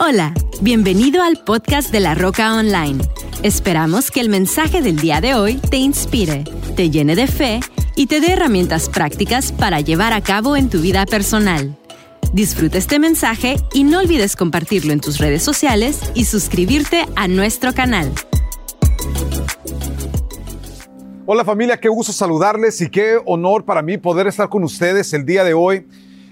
Hola, bienvenido al podcast de La Roca Online. Esperamos que el mensaje del día de hoy te inspire, te llene de fe y te dé herramientas prácticas para llevar a cabo en tu vida personal. Disfruta este mensaje y no olvides compartirlo en tus redes sociales y suscribirte a nuestro canal. Hola familia, qué gusto saludarles y qué honor para mí poder estar con ustedes el día de hoy.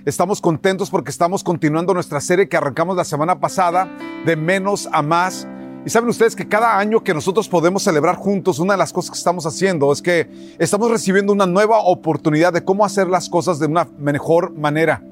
Estamos contentos porque estamos continuando nuestra serie que arrancamos la semana pasada, de menos a más. Y saben ustedes que cada año que nosotros podemos celebrar juntos, una de las cosas que estamos haciendo es que estamos recibiendo una nueva oportunidad de cómo hacer las cosas de una mejor manera.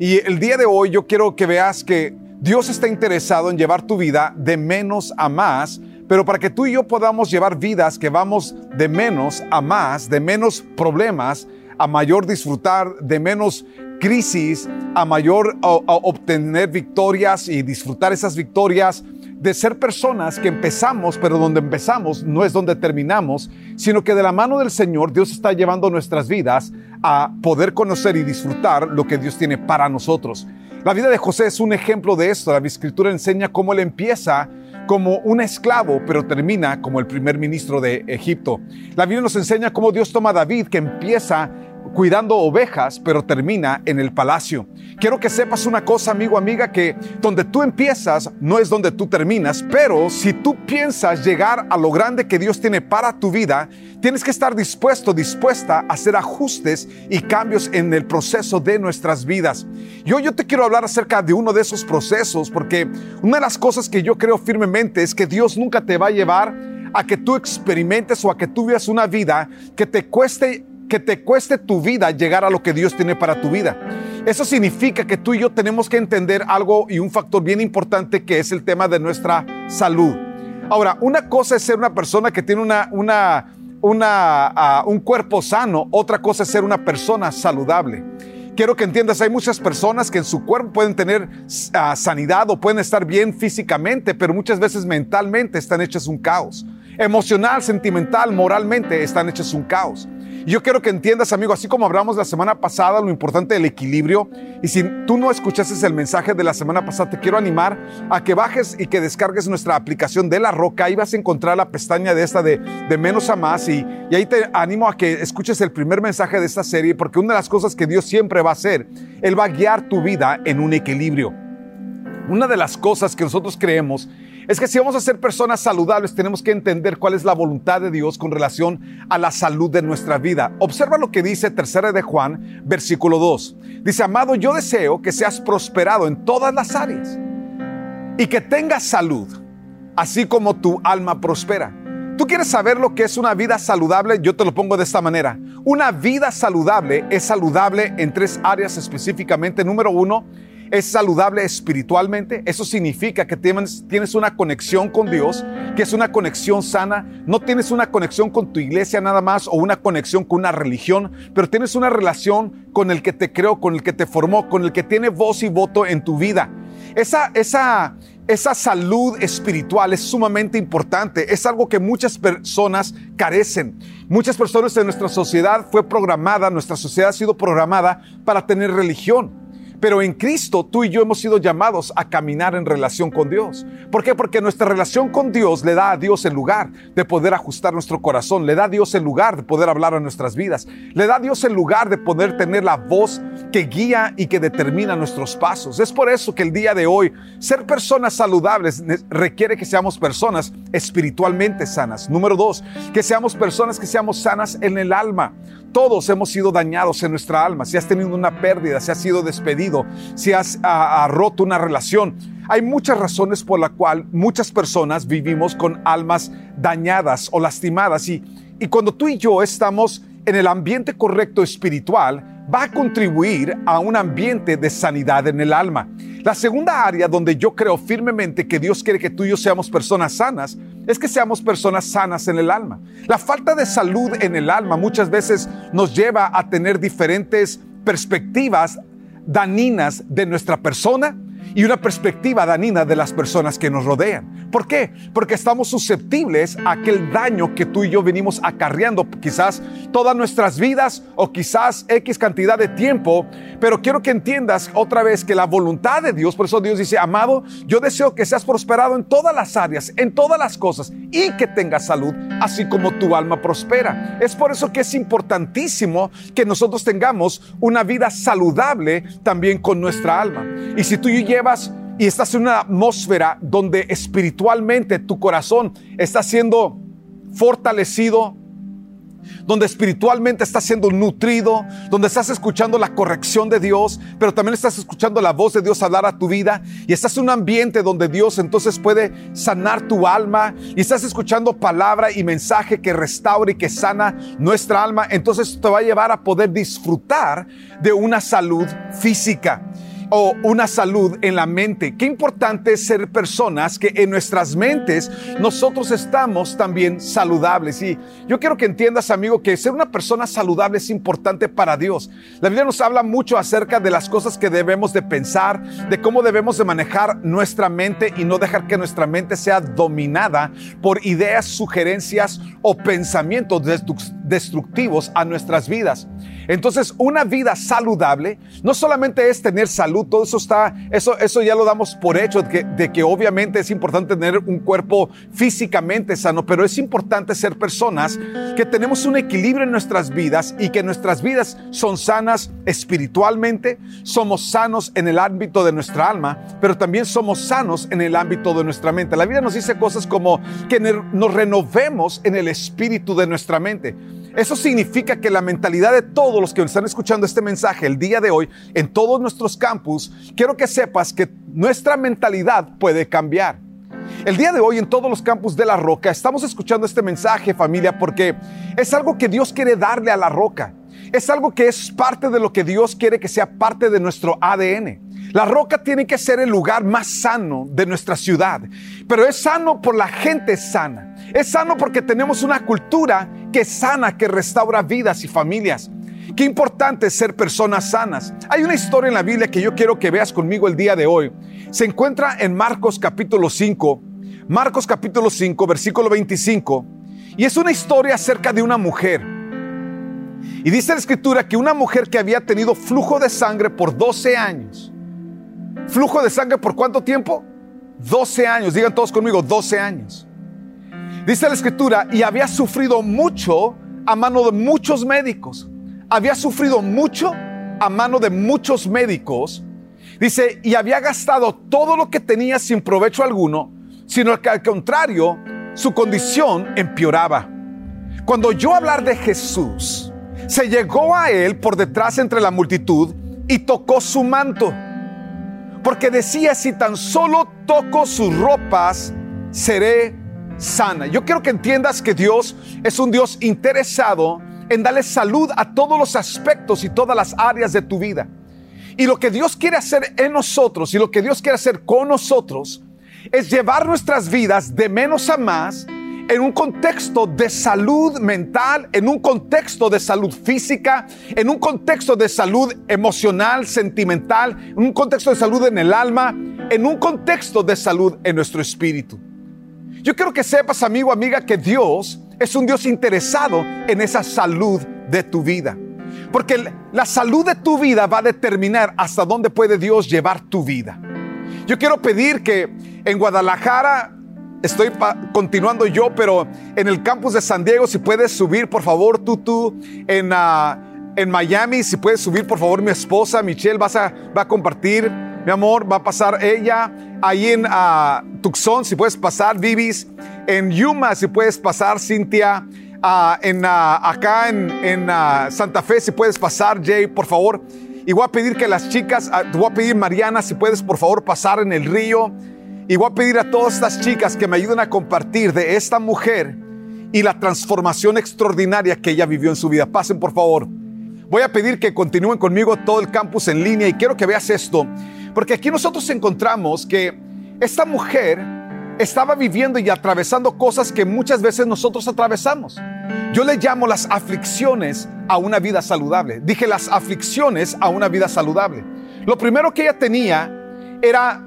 Y el día de hoy yo quiero que veas que Dios está interesado en llevar tu vida de menos a más, pero para que tú y yo podamos llevar vidas que vamos de menos a más, de menos problemas, a mayor disfrutar, de menos crisis a mayor a, obtener victorias y disfrutar esas victorias, de ser personas que empezamos, pero donde empezamos no es donde terminamos, sino que de la mano del Señor Dios está llevando nuestras vidas a poder conocer y disfrutar lo que Dios tiene para nosotros. La vida de José es un ejemplo de esto. La escritura enseña cómo él empieza como un esclavo, pero termina como el primer ministro de Egipto. La Biblia nos enseña cómo Dios toma a David, que empieza cuidando ovejas, pero termina en el palacio. Quiero que sepas una cosa, amigo, amiga, que donde tú empiezas no es donde tú terminas, pero si tú piensas llegar a lo grande que Dios tiene para tu vida, tienes que estar dispuesto, dispuesta a hacer ajustes y cambios en el proceso de nuestras vidas. Yo, yo te quiero hablar acerca de uno de esos procesos, porque una de las cosas que yo creo firmemente es que Dios nunca te va a llevar a que tú experimentes o a que tú vivas una vida que te cueste que te cueste tu vida llegar a lo que Dios tiene para tu vida. Eso significa que tú y yo tenemos que entender algo y un factor bien importante que es el tema de nuestra salud. Ahora, una cosa es ser una persona que tiene una, una, uh, un cuerpo sano, otra cosa es ser una persona saludable. Quiero que entiendas, hay muchas personas que en su cuerpo pueden tener uh, sanidad o pueden estar bien físicamente, pero muchas veces mentalmente están hechas un caos. Emocional, sentimental, moralmente están hechas un caos. Yo quiero que entiendas, amigo, así como hablamos la semana pasada, lo importante del equilibrio. Y si tú no escuchaste el mensaje de la semana pasada, te quiero animar a que bajes y que descargues nuestra aplicación de La Roca. Ahí vas a encontrar la pestaña de esta de, de menos a más. Y, y ahí te animo a que escuches el primer mensaje de esta serie, porque una de las cosas que Dios siempre va a hacer, Él va a guiar tu vida en un equilibrio. Una de las cosas que nosotros creemos es que si vamos a ser personas saludables, tenemos que entender cuál es la voluntad de Dios con relación a la salud de nuestra vida. Observa lo que dice tercera de Juan, versículo 2. Dice, amado, yo deseo que seas prosperado en todas las áreas y que tengas salud, así como tu alma prospera. ¿Tú quieres saber lo que es una vida saludable? Yo te lo pongo de esta manera. Una vida saludable es saludable en tres áreas específicamente. Número uno, es saludable espiritualmente. Eso significa que tienes, una conexión con Dios, que es una conexión sana. No tienes una conexión con tu iglesia nada más o una conexión con una religión, pero tienes una relación con el que te creó, con el que te formó, con el que tiene voz y voto en tu vida. Esa, esa, esa salud espiritual es sumamente importante. Es algo que muchas personas carecen. Muchas personas en nuestra sociedad fue programada, nuestra sociedad ha sido programada para tener religión. Pero en Cristo tú y yo hemos sido llamados a caminar en relación con Dios. ¿Por qué? Porque nuestra relación con Dios le da a Dios el lugar de poder ajustar nuestro corazón, le da a Dios el lugar de poder hablar a nuestras vidas, le da a Dios el lugar de poder tener la voz que guía y que determina nuestros pasos. Es por eso que el día de hoy ser personas saludables requiere que seamos personas espiritualmente sanas. Número dos, que seamos personas que seamos sanas en el alma. Todos hemos sido dañados en nuestra alma. Si has tenido una pérdida, si has sido despedido, si has ah, ah, roto una relación. Hay muchas razones por la cual muchas personas vivimos con almas dañadas o lastimadas. Y, y cuando tú y yo estamos en el ambiente correcto espiritual, va a contribuir a un ambiente de sanidad en el alma. La segunda área donde yo creo firmemente que Dios quiere que tú y yo seamos personas sanas es que seamos personas sanas en el alma. La falta de salud en el alma muchas veces nos lleva a tener diferentes perspectivas daninas de nuestra persona y una perspectiva danina de las personas que nos rodean. ¿Por qué? Porque estamos susceptibles a aquel daño que tú y yo venimos acarreando quizás todas nuestras vidas o quizás X cantidad de tiempo, pero quiero que entiendas otra vez que la voluntad de Dios, por eso Dios dice, amado, yo deseo que seas prosperado en todas las áreas, en todas las cosas y que tengas salud, así como tu alma prospera. Es por eso que es importantísimo que nosotros tengamos una vida saludable también con nuestra alma. Y si tú y estás en una atmósfera donde espiritualmente tu corazón está siendo fortalecido, donde espiritualmente estás siendo nutrido, donde estás escuchando la corrección de Dios, pero también estás escuchando la voz de Dios hablar a tu vida y estás en un ambiente donde Dios entonces puede sanar tu alma y estás escuchando palabra y mensaje que restaura y que sana nuestra alma, entonces te va a llevar a poder disfrutar de una salud física o una salud en la mente. Qué importante ser personas que en nuestras mentes nosotros estamos también saludables. Y yo quiero que entiendas, amigo, que ser una persona saludable es importante para Dios. La Biblia nos habla mucho acerca de las cosas que debemos de pensar, de cómo debemos de manejar nuestra mente y no dejar que nuestra mente sea dominada por ideas, sugerencias o pensamientos destructivos a nuestras vidas. Entonces, una vida saludable no solamente es tener salud, todo eso está, eso, eso ya lo damos por hecho, de que, de que obviamente es importante tener un cuerpo físicamente sano, pero es importante ser personas que tenemos un equilibrio en nuestras vidas y que nuestras vidas son sanas espiritualmente, somos sanos en el ámbito de nuestra alma, pero también somos sanos en el ámbito de nuestra mente. La vida nos dice cosas como que nos renovemos en el espíritu de nuestra mente. Eso significa que la mentalidad de todos los que están escuchando este mensaje el día de hoy en todos nuestros campus, quiero que sepas que nuestra mentalidad puede cambiar. El día de hoy en todos los campus de la roca estamos escuchando este mensaje familia porque es algo que Dios quiere darle a la roca. Es algo que es parte de lo que Dios quiere que sea parte de nuestro ADN. La roca tiene que ser el lugar más sano de nuestra ciudad, pero es sano por la gente sana. Es sano porque tenemos una cultura que sana, que restaura vidas y familias. Qué importante es ser personas sanas. Hay una historia en la Biblia que yo quiero que veas conmigo el día de hoy. Se encuentra en Marcos capítulo 5, Marcos capítulo 5, versículo 25, y es una historia acerca de una mujer. Y dice la escritura que una mujer que había tenido flujo de sangre por 12 años, ¿Flujo de sangre por cuánto tiempo? 12 años, digan todos conmigo, 12 años. Dice la escritura, y había sufrido mucho a mano de muchos médicos. Había sufrido mucho a mano de muchos médicos. Dice, y había gastado todo lo que tenía sin provecho alguno, sino que al contrario, su condición empeoraba. Cuando yo hablar de Jesús, se llegó a él por detrás entre la multitud y tocó su manto porque decía, si tan solo toco sus ropas, seré sana. Yo quiero que entiendas que Dios es un Dios interesado en darle salud a todos los aspectos y todas las áreas de tu vida. Y lo que Dios quiere hacer en nosotros y lo que Dios quiere hacer con nosotros es llevar nuestras vidas de menos a más en un contexto de salud mental, en un contexto de salud física, en un contexto de salud emocional, sentimental, en un contexto de salud en el alma, en un contexto de salud en nuestro espíritu. Yo quiero que sepas, amigo, amiga, que Dios es un Dios interesado en esa salud de tu vida. Porque la salud de tu vida va a determinar hasta dónde puede Dios llevar tu vida. Yo quiero pedir que en Guadalajara estoy continuando yo, pero en el campus de San Diego, si puedes subir, por favor, tú, tú, en, uh, en Miami, si puedes subir, por favor, mi esposa, Michelle, vas va a compartir, mi amor, va a pasar ella. Ahí en uh, Tucson, si puedes pasar, Vivis. En Yuma, si puedes pasar, Cintia. Uh, en, acá en, en Santa Fe, si puedes pasar, Jay, por favor. Y voy a pedir que las chicas, te voy a pedir, Mariana, si puedes, por favor, pasar en el río. Y voy a pedir a todas estas chicas que me ayuden a compartir de esta mujer y la transformación extraordinaria que ella vivió en su vida. Pasen, por favor. Voy a pedir que continúen conmigo todo el campus en línea y quiero que veas esto, porque aquí nosotros encontramos que esta mujer estaba viviendo y atravesando cosas que muchas veces nosotros atravesamos. Yo le llamo las aflicciones a una vida saludable. Dije las aflicciones a una vida saludable. Lo primero que ella tenía era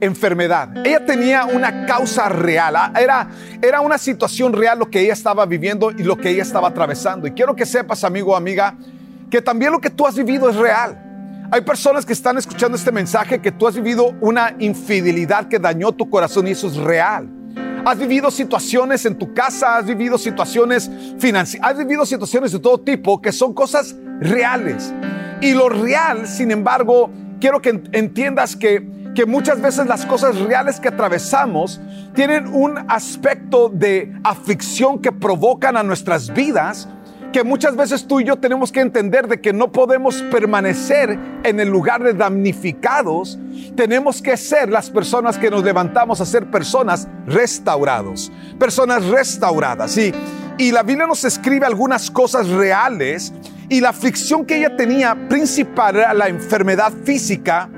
enfermedad. Ella tenía una causa real. Ah, era, era una situación real lo que ella estaba viviendo y lo que ella estaba atravesando. Y quiero que sepas, amigo o amiga, que también lo que tú has vivido es real. Hay personas que están escuchando este mensaje que tú has vivido una infidelidad que dañó tu corazón y eso es real. Has vivido situaciones en tu casa, has vivido situaciones financieras, has vivido situaciones de todo tipo que son cosas reales. Y lo real, sin embargo, quiero que entiendas que, que muchas veces las cosas reales que atravesamos tienen un aspecto de aflicción que provocan a nuestras vidas que muchas veces tú y yo tenemos que entender de que no podemos permanecer en el lugar de damnificados, tenemos que ser las personas que nos levantamos a ser personas restaurados, personas restauradas. Y, y la Biblia nos escribe algunas cosas reales y la aflicción que ella tenía principal era la enfermedad física.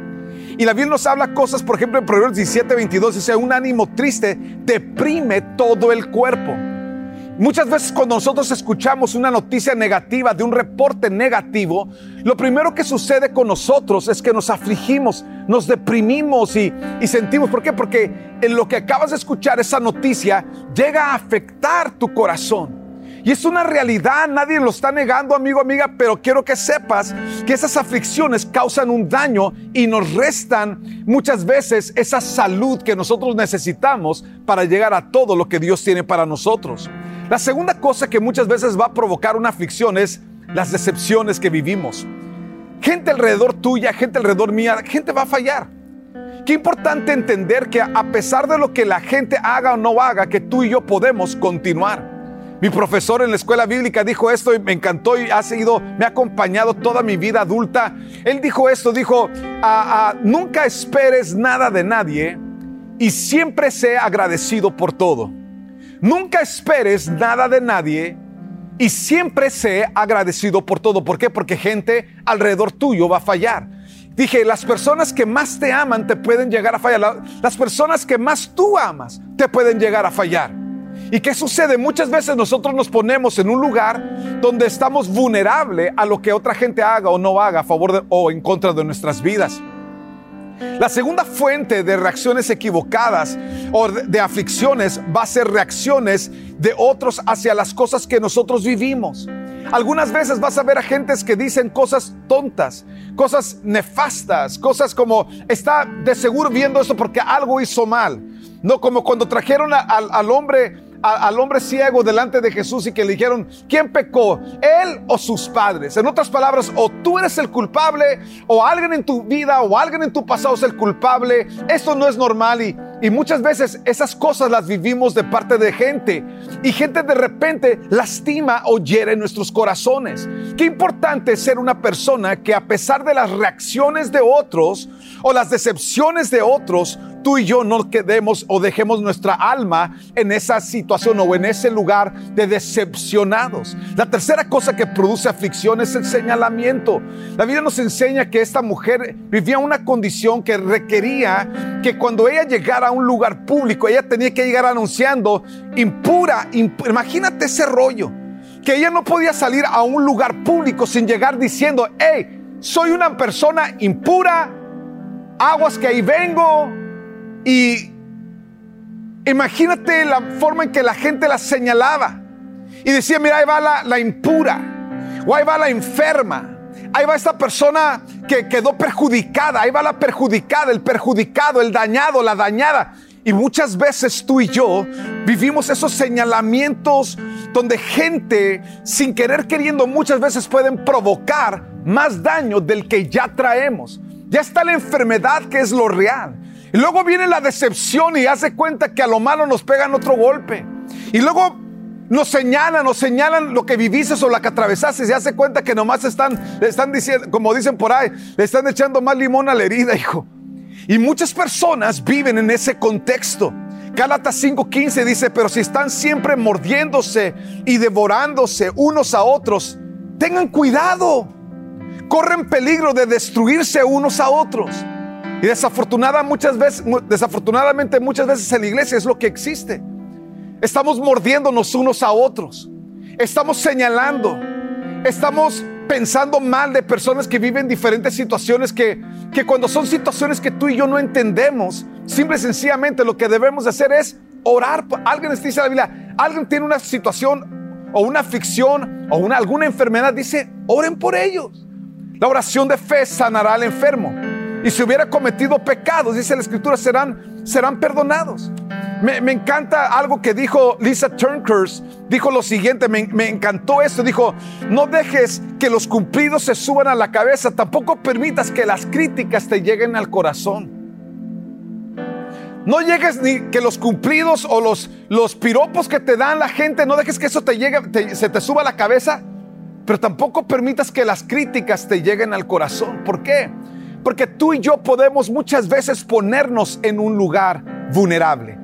Y la Biblia nos habla cosas, por ejemplo, en Proverbios 17, 22, dice, un ánimo triste deprime todo el cuerpo. Muchas veces cuando nosotros escuchamos una noticia negativa, de un reporte negativo, lo primero que sucede con nosotros es que nos afligimos, nos deprimimos y, sentimos. ¿Por qué? Porque en lo que acabas de escuchar, esa noticia, llega a afectar tu corazón. Y es una realidad, nadie lo está negando, amigo, amiga, pero quiero que sepas que esas aflicciones causan un daño y nos restan muchas veces esa salud que nosotros necesitamos para llegar a todo lo que Dios tiene para nosotros. La segunda cosa que muchas veces va a provocar una aflicción es las decepciones que vivimos. Gente alrededor tuya, gente alrededor mía, gente va a fallar. Qué importante entender que a pesar de lo que la gente haga o no haga, que tú y yo podemos continuar. Mi profesor en la escuela bíblica dijo esto y me encantó y ha seguido, me ha acompañado toda mi vida adulta. Él dijo esto, dijo, nunca esperes nada de nadie y siempre sé agradecido por todo. Nunca esperes nada de nadie y siempre sé agradecido por todo. ¿Por qué? Porque gente alrededor tuyo va a fallar. Dije, las personas que más te aman te pueden llegar a fallar. Las personas que más tú amas te pueden llegar a fallar. ¿Y qué sucede? Muchas veces nosotros nos ponemos en un lugar donde estamos vulnerables a lo que otra gente haga o no haga a favor o en contra de nuestras vidas. La segunda fuente de reacciones equivocadas o de, aflicciones va a ser reacciones de otros hacia las cosas que nosotros vivimos. Algunas veces vas a ver a gentes que dicen cosas tontas, cosas nefastas, cosas como está de seguro viendo esto porque algo hizo mal. No como cuando trajeron al hombre al hombre ciego delante de Jesús y que le dijeron, ¿quién pecó? ¿Él o sus padres? En otras palabras, o tú eres el culpable, o alguien en tu vida, o alguien en tu pasado es el culpable. Esto no es normal y, y muchas veces esas cosas las vivimos de parte de gente y gente de repente lastima o hiere nuestros corazones. Qué importante es ser una persona que a pesar de las reacciones de otros o las decepciones de otros, tú y yo no quedemos o dejemos nuestra alma en esa situación o en ese lugar de decepcionados. La tercera cosa que produce aflicción es el señalamiento. La Biblia nos enseña que esta mujer vivía una condición que requería que cuando ella llegara a un lugar público, ella tenía que llegar anunciando impura, imagínate ese rollo, que ella no podía salir a un lugar público sin llegar diciendo, hey, soy una persona impura, aguas que ahí vengo, y imagínate la forma en que la gente la señalaba. Y decía, mira, ahí va la, impura, o ahí va la enferma, ahí va esta persona que quedó perjudicada, ahí va la perjudicada, el perjudicado, el dañado, la dañada. Y muchas veces tú y yo vivimos esos señalamientos donde gente, sin querer queriendo, muchas veces pueden provocar más daño del que ya traemos. Ya está la enfermedad que es lo real. Y luego viene la decepción y hace cuenta que a lo malo nos pegan otro golpe. Y luego nos señalan, nos señalan lo que viviste o la que atravesaste. Y hace cuenta que nomás están, le están diciendo, como dicen por ahí, le están echando más limón a la herida, hijo. Y muchas personas viven en ese contexto. Gálatas 5:15 dice, pero si están siempre mordiéndose y devorándose unos a otros, tengan cuidado. Corren peligro de destruirse unos a otros. Y desafortunada muchas veces, desafortunadamente muchas veces en la iglesia es lo que existe. Estamos mordiéndonos unos a otros. Estamos señalando. Estamos pensando mal de personas que viven diferentes situaciones que, que cuando son situaciones que tú y yo no entendemos, simple y sencillamente lo que debemos de hacer es orar. Alguien dice la Biblia, alguien tiene una situación o una aflicción o una, alguna enfermedad, dice, oren por ellos. La oración de fe sanará al enfermo. Y si hubiera cometido pecados, dice la escritura, serán, serán perdonados. Me, encanta algo que dijo Lisa Turnkhurst. Dijo lo siguiente, me, me encantó esto. Dijo, no dejes que los cumplidos se suban a la cabeza, tampoco permitas que las críticas te lleguen al corazón. No llegues ni que los cumplidos o los, los piropos que te dan la gente, no dejes que eso te llegue, se te suba a la cabeza, pero tampoco permitas que las críticas te lleguen al corazón. ¿Por qué? Porque tú y yo podemos muchas veces ponernos en un lugar vulnerable.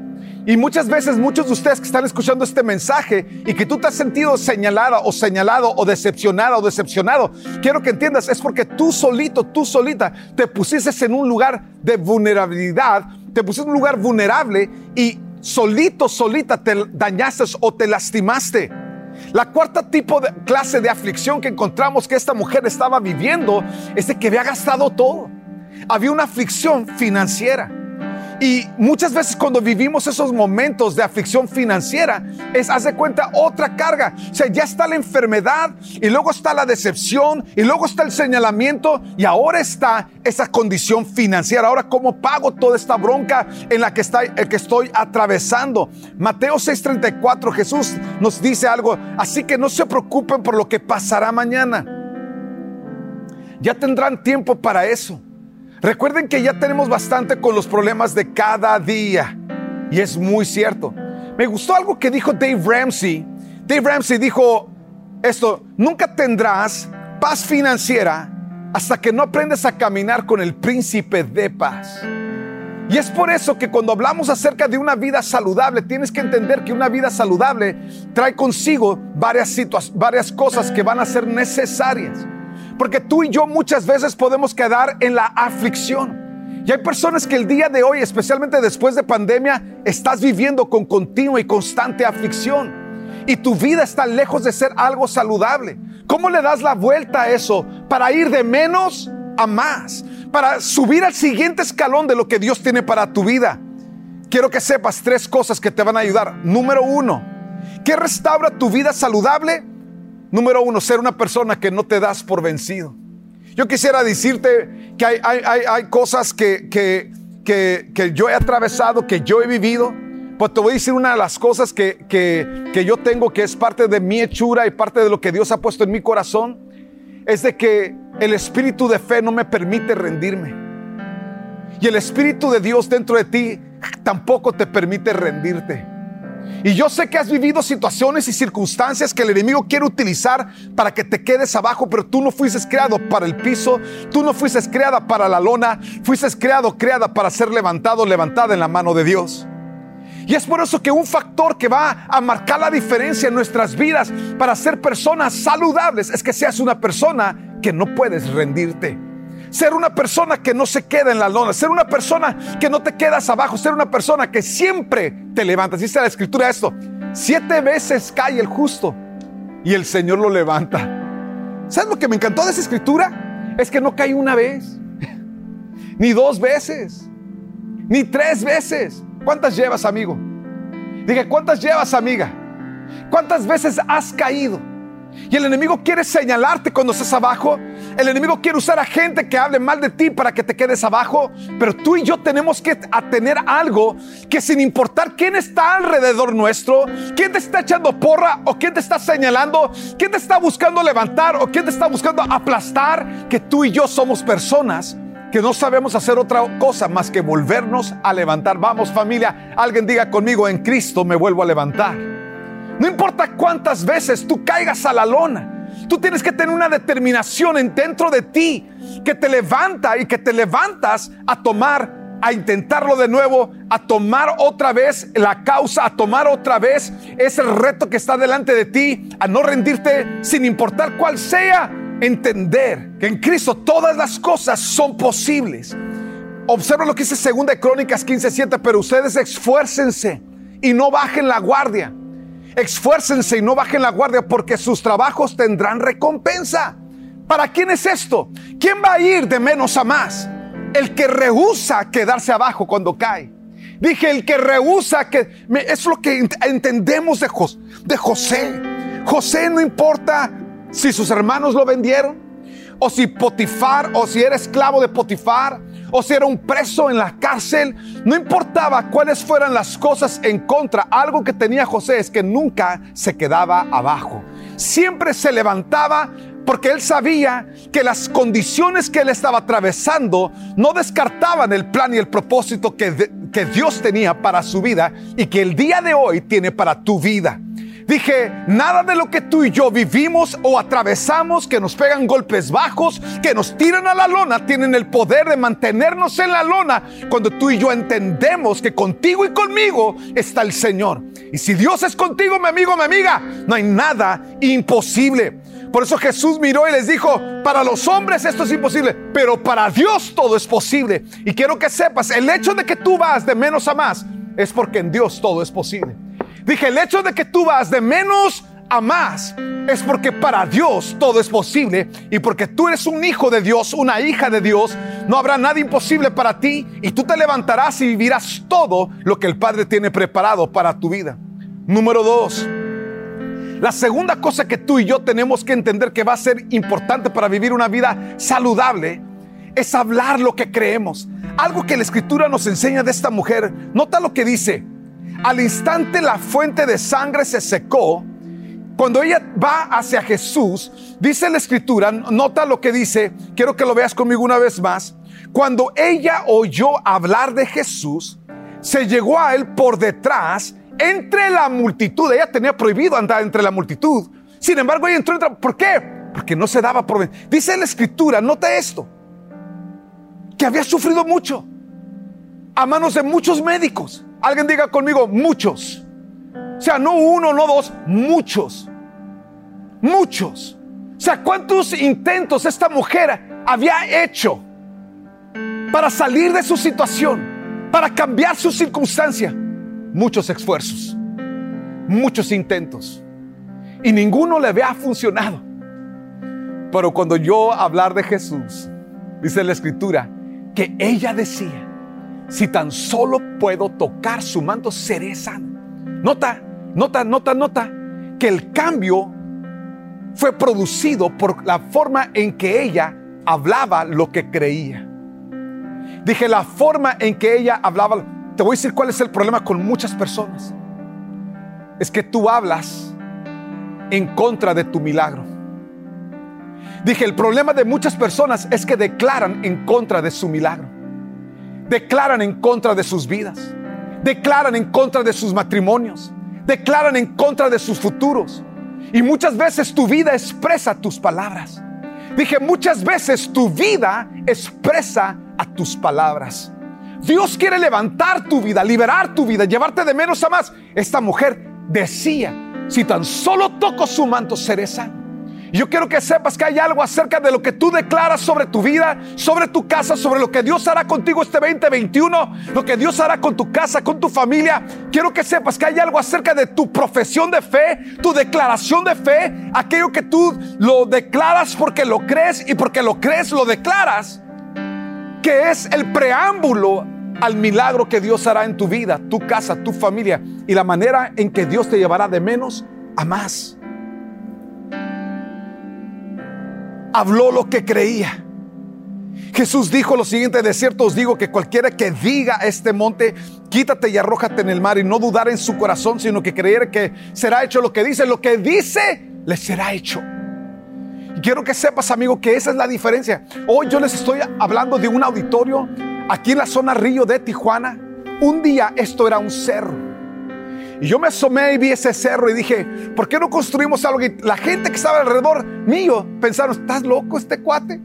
Y muchas veces muchos de ustedes que están escuchando este mensaje y que tú te has sentido señalada o señalado o decepcionada o decepcionado, quiero que entiendas, es porque tú solito, tú solita te pusiste en un lugar de vulnerabilidad, te pusiste en un lugar vulnerable y solito, solita te dañaste o te lastimaste. La cuarta tipo de clase de aflicción que encontramos que esta mujer estaba viviendo es de que había gastado todo. Había una aflicción financiera. Y muchas veces cuando vivimos esos momentos de aflicción financiera, es, hace cuenta, otra carga. O sea, ya está la enfermedad y luego está la decepción y luego está el señalamiento y ahora está esa condición financiera. Ahora, ¿cómo pago toda esta bronca en la que, está, el que estoy atravesando? Mateo 6:34, Jesús nos dice algo, así que no se preocupen por lo que pasará mañana. Ya tendrán tiempo para eso. Recuerden que ya tenemos bastante con los problemas de cada día. Y es muy cierto. Me gustó algo que dijo Dave Ramsey. Dave Ramsey dijo esto, nunca tendrás paz financiera hasta que no aprendes a caminar con el príncipe de paz. Y es por eso que cuando hablamos acerca de una vida saludable, tienes que entender que una vida saludable trae consigo varias, varias cosas que van a ser necesarias. Porque tú y yo muchas veces podemos quedar en la aflicción. Y hay personas que el día de hoy, especialmente después de pandemia, estás viviendo con continua y constante aflicción. Y tu vida está lejos de ser algo saludable. ¿Cómo le das la vuelta a eso para ir de menos a más? Para subir al siguiente escalón de lo que Dios tiene para tu vida. Quiero que sepas tres cosas que te van a ayudar. Número uno, ¿qué restaura tu vida saludable? Número uno, ser una persona que no te das por vencido. Yo quisiera decirte que hay, cosas que, que, yo he atravesado, que yo he vivido. Pues te voy a decir una de las cosas que, que yo tengo, que es parte de mi hechura y parte de lo que Dios ha puesto en mi corazón, es de que el espíritu de fe no me permite rendirme. Y el espíritu de Dios dentro de ti tampoco te permite rendirte. Y yo sé que has vivido situaciones y circunstancias que el enemigo quiere utilizar para que te quedes abajo, pero tú no fuiste creado para el piso, tú no fuiste creada para la lona, fuiste creado, creada para ser levantado, levantada en la mano de Dios. Y es por eso que un factor que va a marcar la diferencia en nuestras vidas para ser personas saludables es que seas una persona que no puedes rendirte. Ser una persona que no se queda en la lona, ser una persona que no te quedas abajo, ser una persona que siempre te levantas. Dice la escritura esto, siete veces cae el justo y el Señor lo levanta. ¿Sabes lo que me encantó de esa escritura? Es que no cae una vez, ni dos veces, ni tres veces. ¿Cuántas llevas, amigo? Dije, ¿cuántas llevas, amiga? ¿Cuántas veces has caído? Y el enemigo quiere señalarte cuando estás abajo. El enemigo quiere usar a gente que hable mal de ti para que te quedes abajo. Pero tú y yo tenemos que tener algo que sin importar quién está alrededor nuestro, quién te está echando porra o quién te está señalando, quién te está buscando levantar o quién te está buscando aplastar, que tú y yo somos personas que no sabemos hacer otra cosa más que volvernos a levantar. Vamos familia, alguien diga conmigo, en Cristo me vuelvo a levantar. No importa cuántas veces tú caigas a la lona. Tú tienes que tener una determinación en dentro de ti que te levanta y que te levantas a tomar, a intentarlo de nuevo, a tomar otra vez la causa, a tomar otra vez ese reto que está delante de ti, a no rendirte sin importar cuál sea. Entender que en Cristo todas las cosas son posibles. Observa lo que dice Segunda de Crónicas 15:7, pero ustedes esfuércense y no bajen la guardia Esfuércense y no bajen la guardia porque sus trabajos tendrán recompensa. ¿Para quién es esto? ¿Quién va a ir de menos a más? el que rehúsa quedarse abajo cuando cae. Dije, el que rehúsa que... es lo que entendemos de, de José. José no importa si sus hermanos lo vendieron, o si Potifar, o si era esclavo de Potifar, o si era un preso en la cárcel, no importaba cuáles fueran las cosas en contra, algo que tenía José es que nunca se quedaba abajo. Siempre se levantaba porque él sabía que las condiciones que él estaba atravesando no descartaban el plan y el propósito que, que Dios tenía para su vida y que el día de hoy tiene para tu vida. Dije, nada de lo que tú y yo vivimos o atravesamos, que nos pegan golpes bajos, que nos tiran a la lona, tienen el poder de mantenernos en la lona cuando tú y yo entendemos que contigo y conmigo está el Señor. Y si Dios es contigo, mi amigo, mi amiga, no hay nada imposible. Por eso Jesús miró y les dijo, para los hombres esto es imposible, pero para Dios todo es posible. Y quiero que sepas, el hecho de que tú vas de menos a más es porque en Dios todo es posible. Dije, el hecho de que tú vas de menos a más es porque para Dios todo es posible y porque tú eres un hijo de Dios, una hija de Dios, no habrá nada imposible para ti y tú te levantarás y vivirás todo lo que el Padre tiene preparado para tu vida. Número dos, la segunda cosa que tú y yo tenemos que entender que va a ser importante para vivir una vida saludable es hablar lo que creemos. Algo que la escritura nos enseña de esta mujer. Nota lo que dice. Al instante la fuente de sangre se secó. Cuando ella va hacia Jesús, dice la escritura, nota lo que dice, quiero que lo veas conmigo una vez más. Cuando ella oyó hablar de Jesús, se llegó a él por detrás, entre la multitud. Ella tenía prohibido andar entre la multitud. Sin embargo, ella entró. Entre, ¿Por qué? Porque no se daba por. Dice la escritura, nota esto, que había sufrido mucho a manos de muchos médicos Alguien diga conmigo, muchos. O sea, no uno, no dos, muchos. Muchos. O sea, ¿cuántos intentos esta mujer había hecho para salir de su situación, para cambiar su circunstancia? Muchos esfuerzos, muchos intentos. Y ninguno le había funcionado. Pero cuando yo hablar de Jesús, dice la escritura, que ella decía, si tan solo puedo tocar su manto, seré sano. Nota, nota, nota, nota, que el cambio fue producido por la forma en que ella hablaba lo que creía. Dije, la forma en que ella hablaba, te voy a decir cuál es el problema con muchas personas. Es que tú hablas en contra de tu milagro. Dije, el problema de muchas personas es que declaran en contra de su milagro declaran en contra de sus vidas, declaran en contra de sus matrimonios, declaran en contra de sus futuros. Y muchas veces tu vida expresa tus palabras. Dije, muchas veces tu vida expresa a tus palabras. Dios quiere levantar tu vida, liberar tu vida, llevarte de menos a más. Esta mujer decía, si tan solo toco su manto, seré sano. Yo quiero que sepas que hay algo acerca de lo que tú declaras sobre tu vida, sobre tu casa, sobre lo que Dios hará contigo este 2021, lo que Dios hará con tu casa, con tu familia. Quiero que sepas que hay algo acerca de tu profesión de fe, tu declaración de fe, aquello que tú lo declaras porque lo crees y porque lo crees lo declaras, que es el preámbulo al milagro que Dios hará en tu vida, tu casa, tu familia y la manera en que Dios te llevará de menos a más. Habló lo que creía. Jesús dijo lo siguiente, de cierto os digo que cualquiera que diga a este monte, quítate y arrójate en el mar y no dudar en su corazón, sino que creyera que será hecho lo que dice, lo que dice, le será hecho. Y quiero que sepas, amigo, que esa es la diferencia. Hoy yo les estoy hablando de un auditorio aquí en la zona Río de Tijuana. Un día esto era un cerro. Y yo me asomé y vi ese cerro y dije, ¿por qué no construimos algo? Y la gente que estaba alrededor mío pensaron, ¿estás loco este cuate?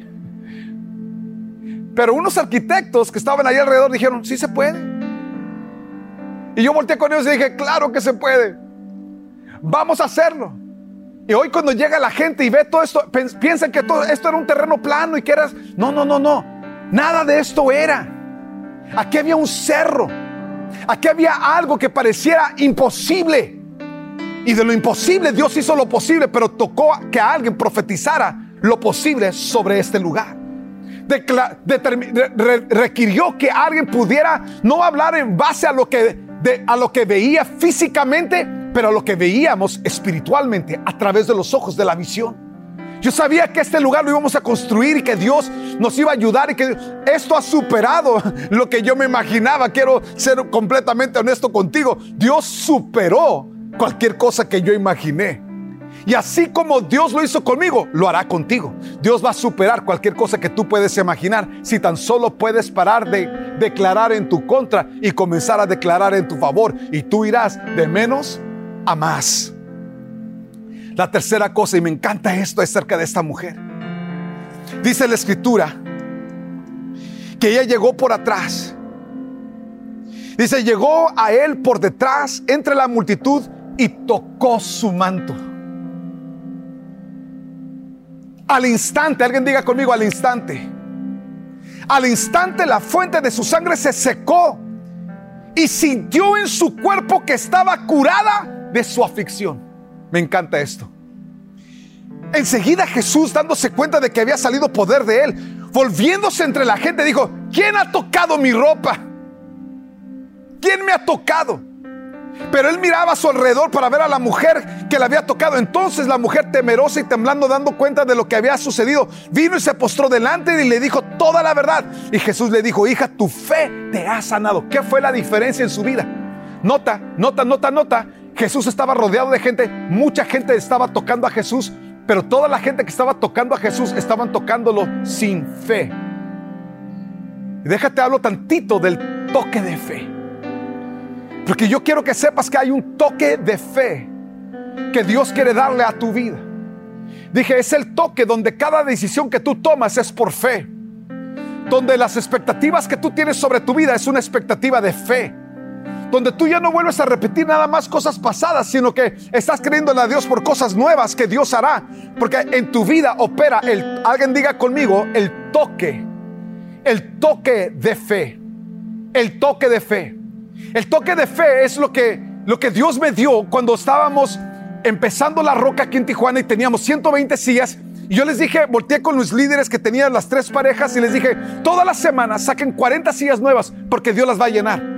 Pero unos arquitectos que estaban ahí alrededor dijeron, sí se puede. Y yo volteé con ellos y dije, claro que se puede. Vamos a hacerlo. Y hoy cuando llega la gente y ve todo esto, piensan que todo esto era un terreno plano y que eras... No, no, no, no. Nada de esto era. Aquí había un cerro Aquí había algo que pareciera imposible. Y de lo imposible Dios hizo lo posible, pero tocó que alguien profetizara lo posible sobre este lugar. requirió que alguien pudiera no hablar en base a lo que, a lo que veía físicamente, pero a lo que veíamos espiritualmente a través de los ojos de la visión. Yo sabía que este lugar lo íbamos a construir y que Dios nos iba a ayudar y que esto ha superado lo que yo me imaginaba. Quiero ser completamente honesto contigo. Dios superó cualquier cosa que yo imaginé. Y así como Dios lo hizo conmigo, lo hará contigo. Dios va a superar cualquier cosa que tú puedes imaginar si tan solo puedes parar de declarar en tu contra y comenzar a declarar en tu favor. Y tú irás de menos a más. La tercera cosa, y me encanta esto acerca de esta mujer. Dice la escritura que ella llegó por atrás. Dice, llegó a él por detrás entre la multitud y tocó su manto. Al instante, alguien diga conmigo, al instante. Al instante la fuente de su sangre se secó y sintió en su cuerpo que estaba curada de su aflicción. Me encanta esto. Enseguida Jesús, dándose cuenta de que había salido poder de él, volviéndose entre la gente, dijo, ¿quién ha tocado mi ropa? ¿Quién me ha tocado? Pero él miraba a su alrededor para ver a la mujer que le había tocado. Entonces la mujer temerosa y temblando, dando cuenta de lo que había sucedido, vino y se postró delante y le dijo toda la verdad. Y Jesús le dijo, hija, tu fe te ha sanado. ¿Qué fue la diferencia en su vida? Nota, nota, nota, nota Jesús estaba rodeado de gente, mucha gente estaba tocando a Jesús, pero toda la gente que estaba tocando a Jesús estaban tocándolo sin fe. Déjate hablo tantito del toque de fe. Porque yo quiero que sepas que hay un toque de fe que Dios quiere darle a tu vida. Dije, es el toque donde cada decisión que tú tomas es por fe. Donde las expectativas que tú tienes sobre tu vida es una expectativa de fe donde tú ya no vuelves a repetir nada más cosas pasadas, sino que estás creyendo a Dios por cosas nuevas que Dios hará. Porque en tu vida opera el, alguien diga conmigo, el toque, el toque de fe, el toque de fe. El toque de fe es lo que, lo que Dios me dio cuando estábamos empezando la roca aquí en Tijuana y teníamos 120 sillas. Y yo les dije, volteé con los líderes que tenían las tres parejas y les dije, todas las semanas saquen 40 sillas nuevas porque Dios las va a llenar.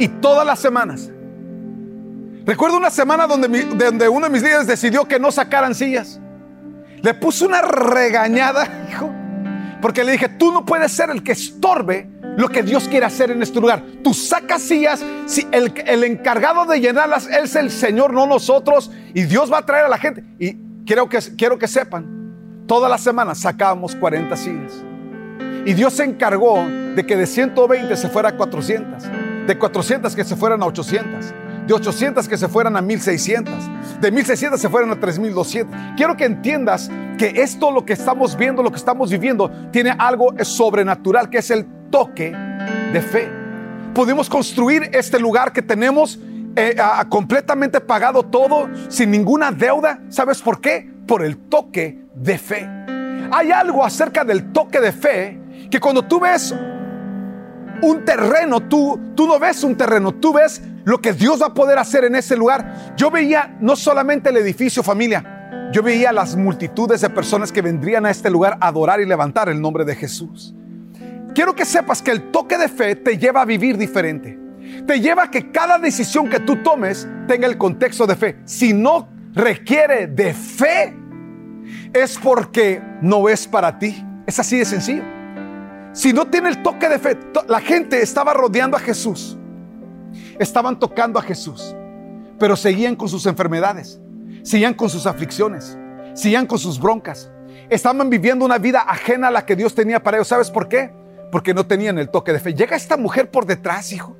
Y todas las semanas. Recuerdo una semana donde, donde uno de mis líderes decidió que no sacaran sillas. Le puse una regañada, hijo, porque le dije, tú no puedes ser el que estorbe lo que Dios quiere hacer en este lugar. Tú sacas sillas, si el, el, encargado de llenarlas es el Señor, no nosotros, y Dios va a traer a la gente. Y quiero que, quiero que sepan, todas las semanas sacábamos 40 sillas. Y Dios se encargó de que de 120 se fuera a 400 de 400 que se fueran a 800, de 800 que se fueran a 1600, de 1600 se fueran a 3200. Quiero que entiendas que esto, lo que estamos viendo, lo que estamos viviendo, tiene algo sobrenatural que es el toque de fe. Pudimos construir este lugar que tenemos eh, completamente pagado todo, sin ninguna deuda. ¿Sabes por qué? Por el toque de fe. Hay algo acerca del toque de fe que cuando tú ves un terreno, tú, tú no ves un terreno, tú ves lo que Dios va a poder hacer en ese lugar. Yo veía no solamente el edificio familia, yo veía las multitudes de personas que vendrían a este lugar a adorar y levantar el nombre de Jesús. Quiero que sepas que el toque de fe te lleva a vivir diferente. Te lleva a que cada decisión que tú tomes tenga el contexto de fe. Si no requiere de fe, es porque no es para ti. Es así de sencillo. Si no tiene el toque de fe, la gente estaba rodeando a Jesús. Estaban tocando a Jesús, pero seguían con sus enfermedades, seguían con sus aflicciones, seguían con sus broncas. Estaban viviendo una vida ajena a la que Dios tenía para ellos. ¿Sabes por qué? Porque no tenían el toque de fe. Llega esta mujer por detrás, hijo.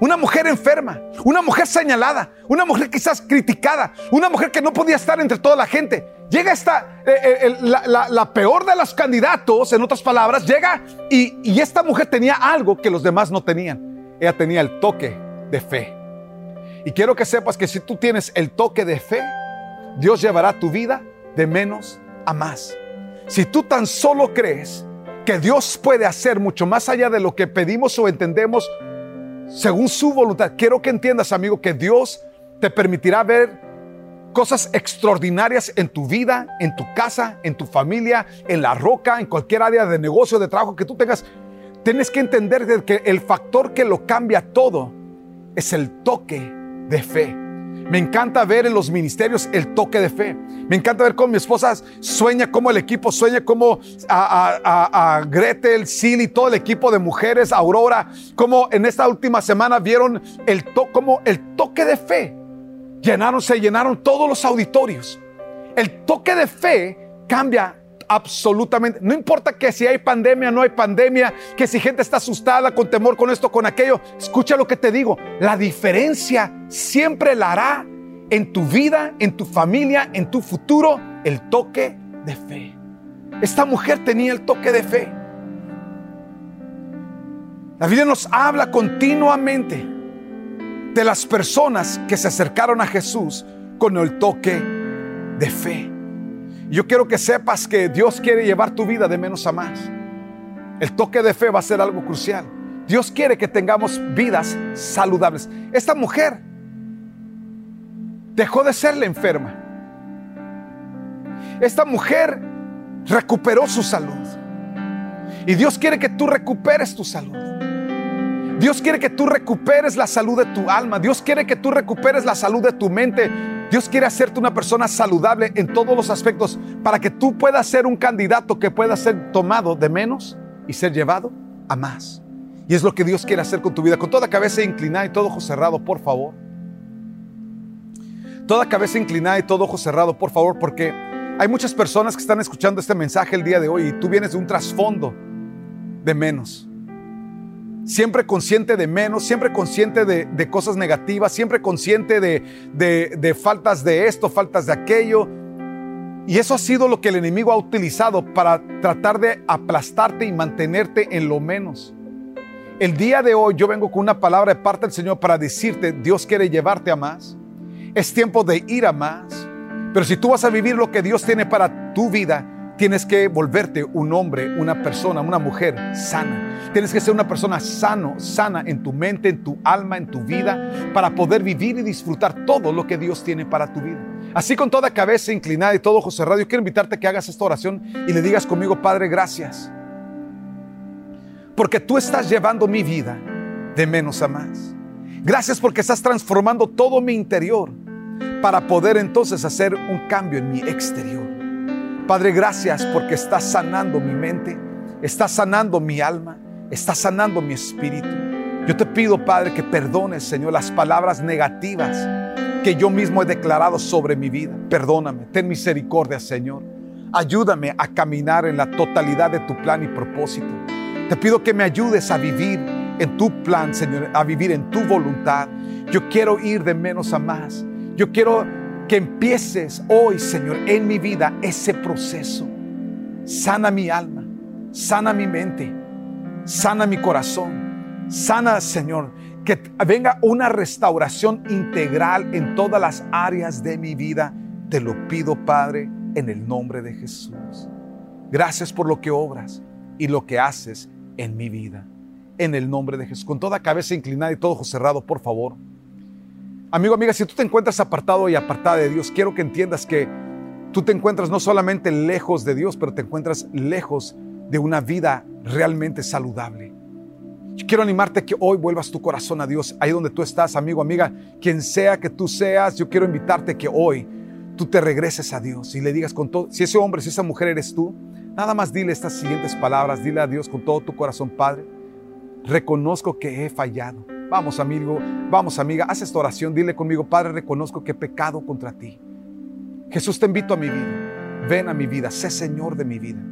Una mujer enferma, una mujer señalada, una mujer quizás criticada, una mujer que no podía estar entre toda la gente. Llega esta, eh, eh, la, peor de los candidatos, en otras palabras, llega y, y esta mujer tenía algo que los demás no tenían. Ella tenía el toque de fe. Y quiero que sepas que si tú tienes el toque de fe, Dios llevará tu vida de menos a más. Si tú tan solo crees que Dios puede hacer mucho más allá de lo que pedimos o entendemos, según su voluntad. Quiero que entiendas, amigo, que Dios te permitirá ver cosas extraordinarias en tu vida, en tu casa, en tu familia, en la roca, en cualquier área de negocio, de trabajo que tú tengas, tienes que entender que el factor que lo cambia todo es el toque de fe. Me encanta ver en los ministerios el toque de fe. Me encanta ver cómo mi esposa sueña, cómo el equipo sueña, cómo a, Gretel, Silly, todo el equipo de mujeres, Aurora, cómo en esta última semana vieron el, to, como el toque de fe. Llenaron, se llenaron todos los auditorios. El toque de fe cambia absolutamente. No importa que si hay pandemia, no hay pandemia, que si gente está asustada, con temor, con esto, con aquello. Escucha lo que te digo. La diferencia siempre la hará en tu vida, en tu familia, en tu futuro, el toque de fe. Esta mujer tenía el toque de fe. La Biblia nos habla continuamente de las personas que se acercaron a Jesús con el toque de fe. Yo quiero que sepas que Dios quiere llevar tu vida de menos a más. El toque de fe va a ser algo crucial. Dios quiere que tengamos vidas saludables. Esta mujer dejó de ser la enferma. Esta mujer recuperó su salud. Y Dios quiere que tú recuperes tu salud. Dios quiere que tú recuperes la salud de tu alma. Dios quiere que tú recuperes la salud de tu mente. Dios quiere hacerte una persona saludable en todos los aspectos para que tú puedas ser un candidato que pueda ser tomado de menos y ser llevado a más. Y es lo que Dios quiere hacer con tu vida. Con toda cabeza inclinada y todo ojo cerrado, por favor. Toda cabeza inclinada y todo ojo cerrado, por favor, porque hay muchas personas que están escuchando este mensaje el día de hoy y tú vienes de un trasfondo de menos siempre consciente de menos, siempre consciente de, cosas negativas, siempre consciente de, faltas de esto, faltas de aquello. Y eso ha sido lo que el enemigo ha utilizado para tratar de aplastarte y mantenerte en lo menos. El día de hoy yo vengo con una palabra de parte del Señor para decirte, Dios quiere llevarte a más. Es tiempo de ir a más. Pero si tú vas a vivir lo que Dios tiene para tu vida, tienes que volverte un hombre, una persona, una mujer sana. Tienes que ser una persona sano, sana en tu mente, en tu alma, en tu vida, para poder vivir y disfrutar todo lo que Dios tiene para tu vida. Así con toda cabeza inclinada y todo ojo cerrado, yo quiero invitarte a que hagas esta oración y le digas conmigo, Padre, gracias. Porque tú estás llevando mi vida de menos a más. Gracias porque estás transformando todo mi interior para poder entonces hacer un cambio en mi exterior. Padre, gracias porque estás sanando mi mente, estás sanando mi alma, estás sanando mi espíritu. Yo te pido, Padre, que perdones, Señor, las palabras negativas que yo mismo he declarado sobre mi vida. Perdóname, ten misericordia, Señor. Ayúdame a caminar en la totalidad de tu plan y propósito. Te pido que me ayudes a vivir en tu plan, Señor, a vivir en tu voluntad. Yo quiero ir de menos a más. Yo quiero que empieces hoy, Señor, en mi vida ese proceso. Sana mi alma, sana mi mente, sana mi corazón, sana, Señor, que venga una restauración integral en todas las áreas de mi vida. Te lo pido, Padre, en el nombre de Jesús. Gracias por lo que obras y lo que haces en mi vida. En el nombre de Jesús. Con toda cabeza inclinada y todo ojo cerrado, por favor. Amigo, amiga, si tú te encuentras apartado y apartada de Dios, quiero que entiendas que tú te encuentras no solamente lejos de Dios, pero te encuentras lejos de una vida realmente saludable. Yo quiero animarte que hoy vuelvas tu corazón a Dios, ahí donde tú estás, amigo, amiga, quien sea que tú seas, yo quiero invitarte a que hoy tú te regreses a Dios y le digas con todo, si ese hombre, si esa mujer eres tú, nada más dile estas siguientes palabras, dile a Dios con todo tu corazón, Padre, reconozco que he fallado Vamos, amigo, vamos, amiga, haz esta oración. Dile conmigo, Padre, reconozco que he pecado contra ti. Jesús, te invito a mi vida. Ven a mi vida, sé Señor de mi vida.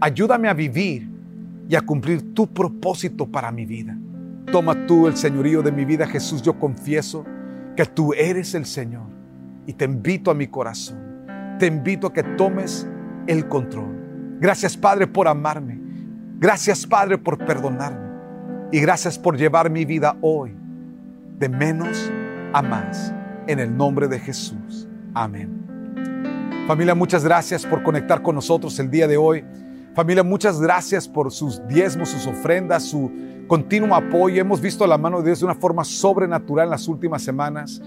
Ayúdame a vivir y a cumplir tu propósito para mi vida. Toma tú el señorío de mi vida, Jesús. Yo confieso que tú eres el Señor y te invito a mi corazón. Te invito a que tomes el control. Gracias, Padre, por amarme. Gracias, Padre, por perdonarme. Y gracias por llevar mi vida hoy de menos a más. En el nombre de Jesús. Amén. Familia, muchas gracias por conectar con nosotros el día de hoy. Familia, muchas gracias por sus diezmos, sus ofrendas, su continuo apoyo. Hemos visto la mano de Dios de una forma sobrenatural en las últimas semanas.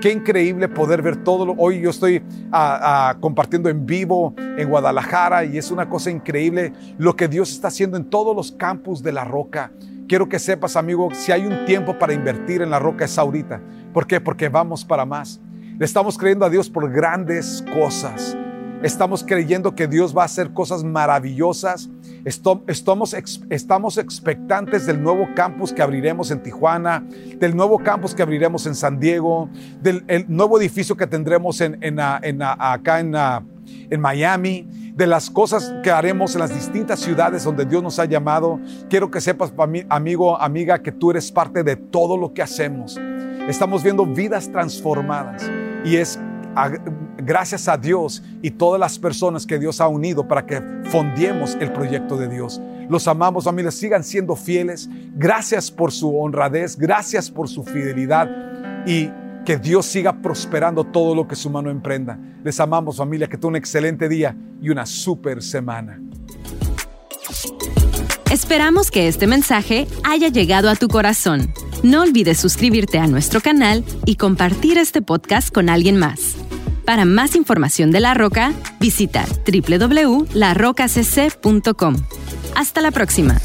Qué increíble poder ver todo. Lo, hoy yo estoy ah, ah, compartiendo en vivo en Guadalajara y es una cosa increíble lo que Dios está haciendo en todos los campus de la roca. Quiero que sepas, amigo, si hay un tiempo para invertir en la roca es ahorita. ¿Por qué? Porque vamos para más. Le estamos creyendo a Dios por grandes cosas. Estamos creyendo que Dios va a hacer cosas maravillosas. Estamos, estamos expectantes del nuevo campus que abriremos en Tijuana, del nuevo campus que abriremos en San Diego, del nuevo edificio que tendremos en, acá en Miami, de las cosas que haremos en las distintas ciudades donde Dios nos ha llamado. Quiero que sepas, amigo, amiga, que tú eres parte de todo lo que hacemos. Estamos viendo vidas transformadas y es gracias a Dios y todas las personas que Dios ha unido para que fondiemos el proyecto de Dios. Los amamos, familia, sigan siendo fieles. Gracias por su honradez, gracias por su fidelidad y que Dios siga prosperando todo lo que su mano emprenda. Les amamos, familia, que tengan un excelente día y una super semana. Esperamos que este mensaje haya llegado a tu corazón. No olvides suscribirte a nuestro canal y compartir este podcast con alguien más. Para más información de La Roca, visita www.larocacc.com. Hasta la próxima.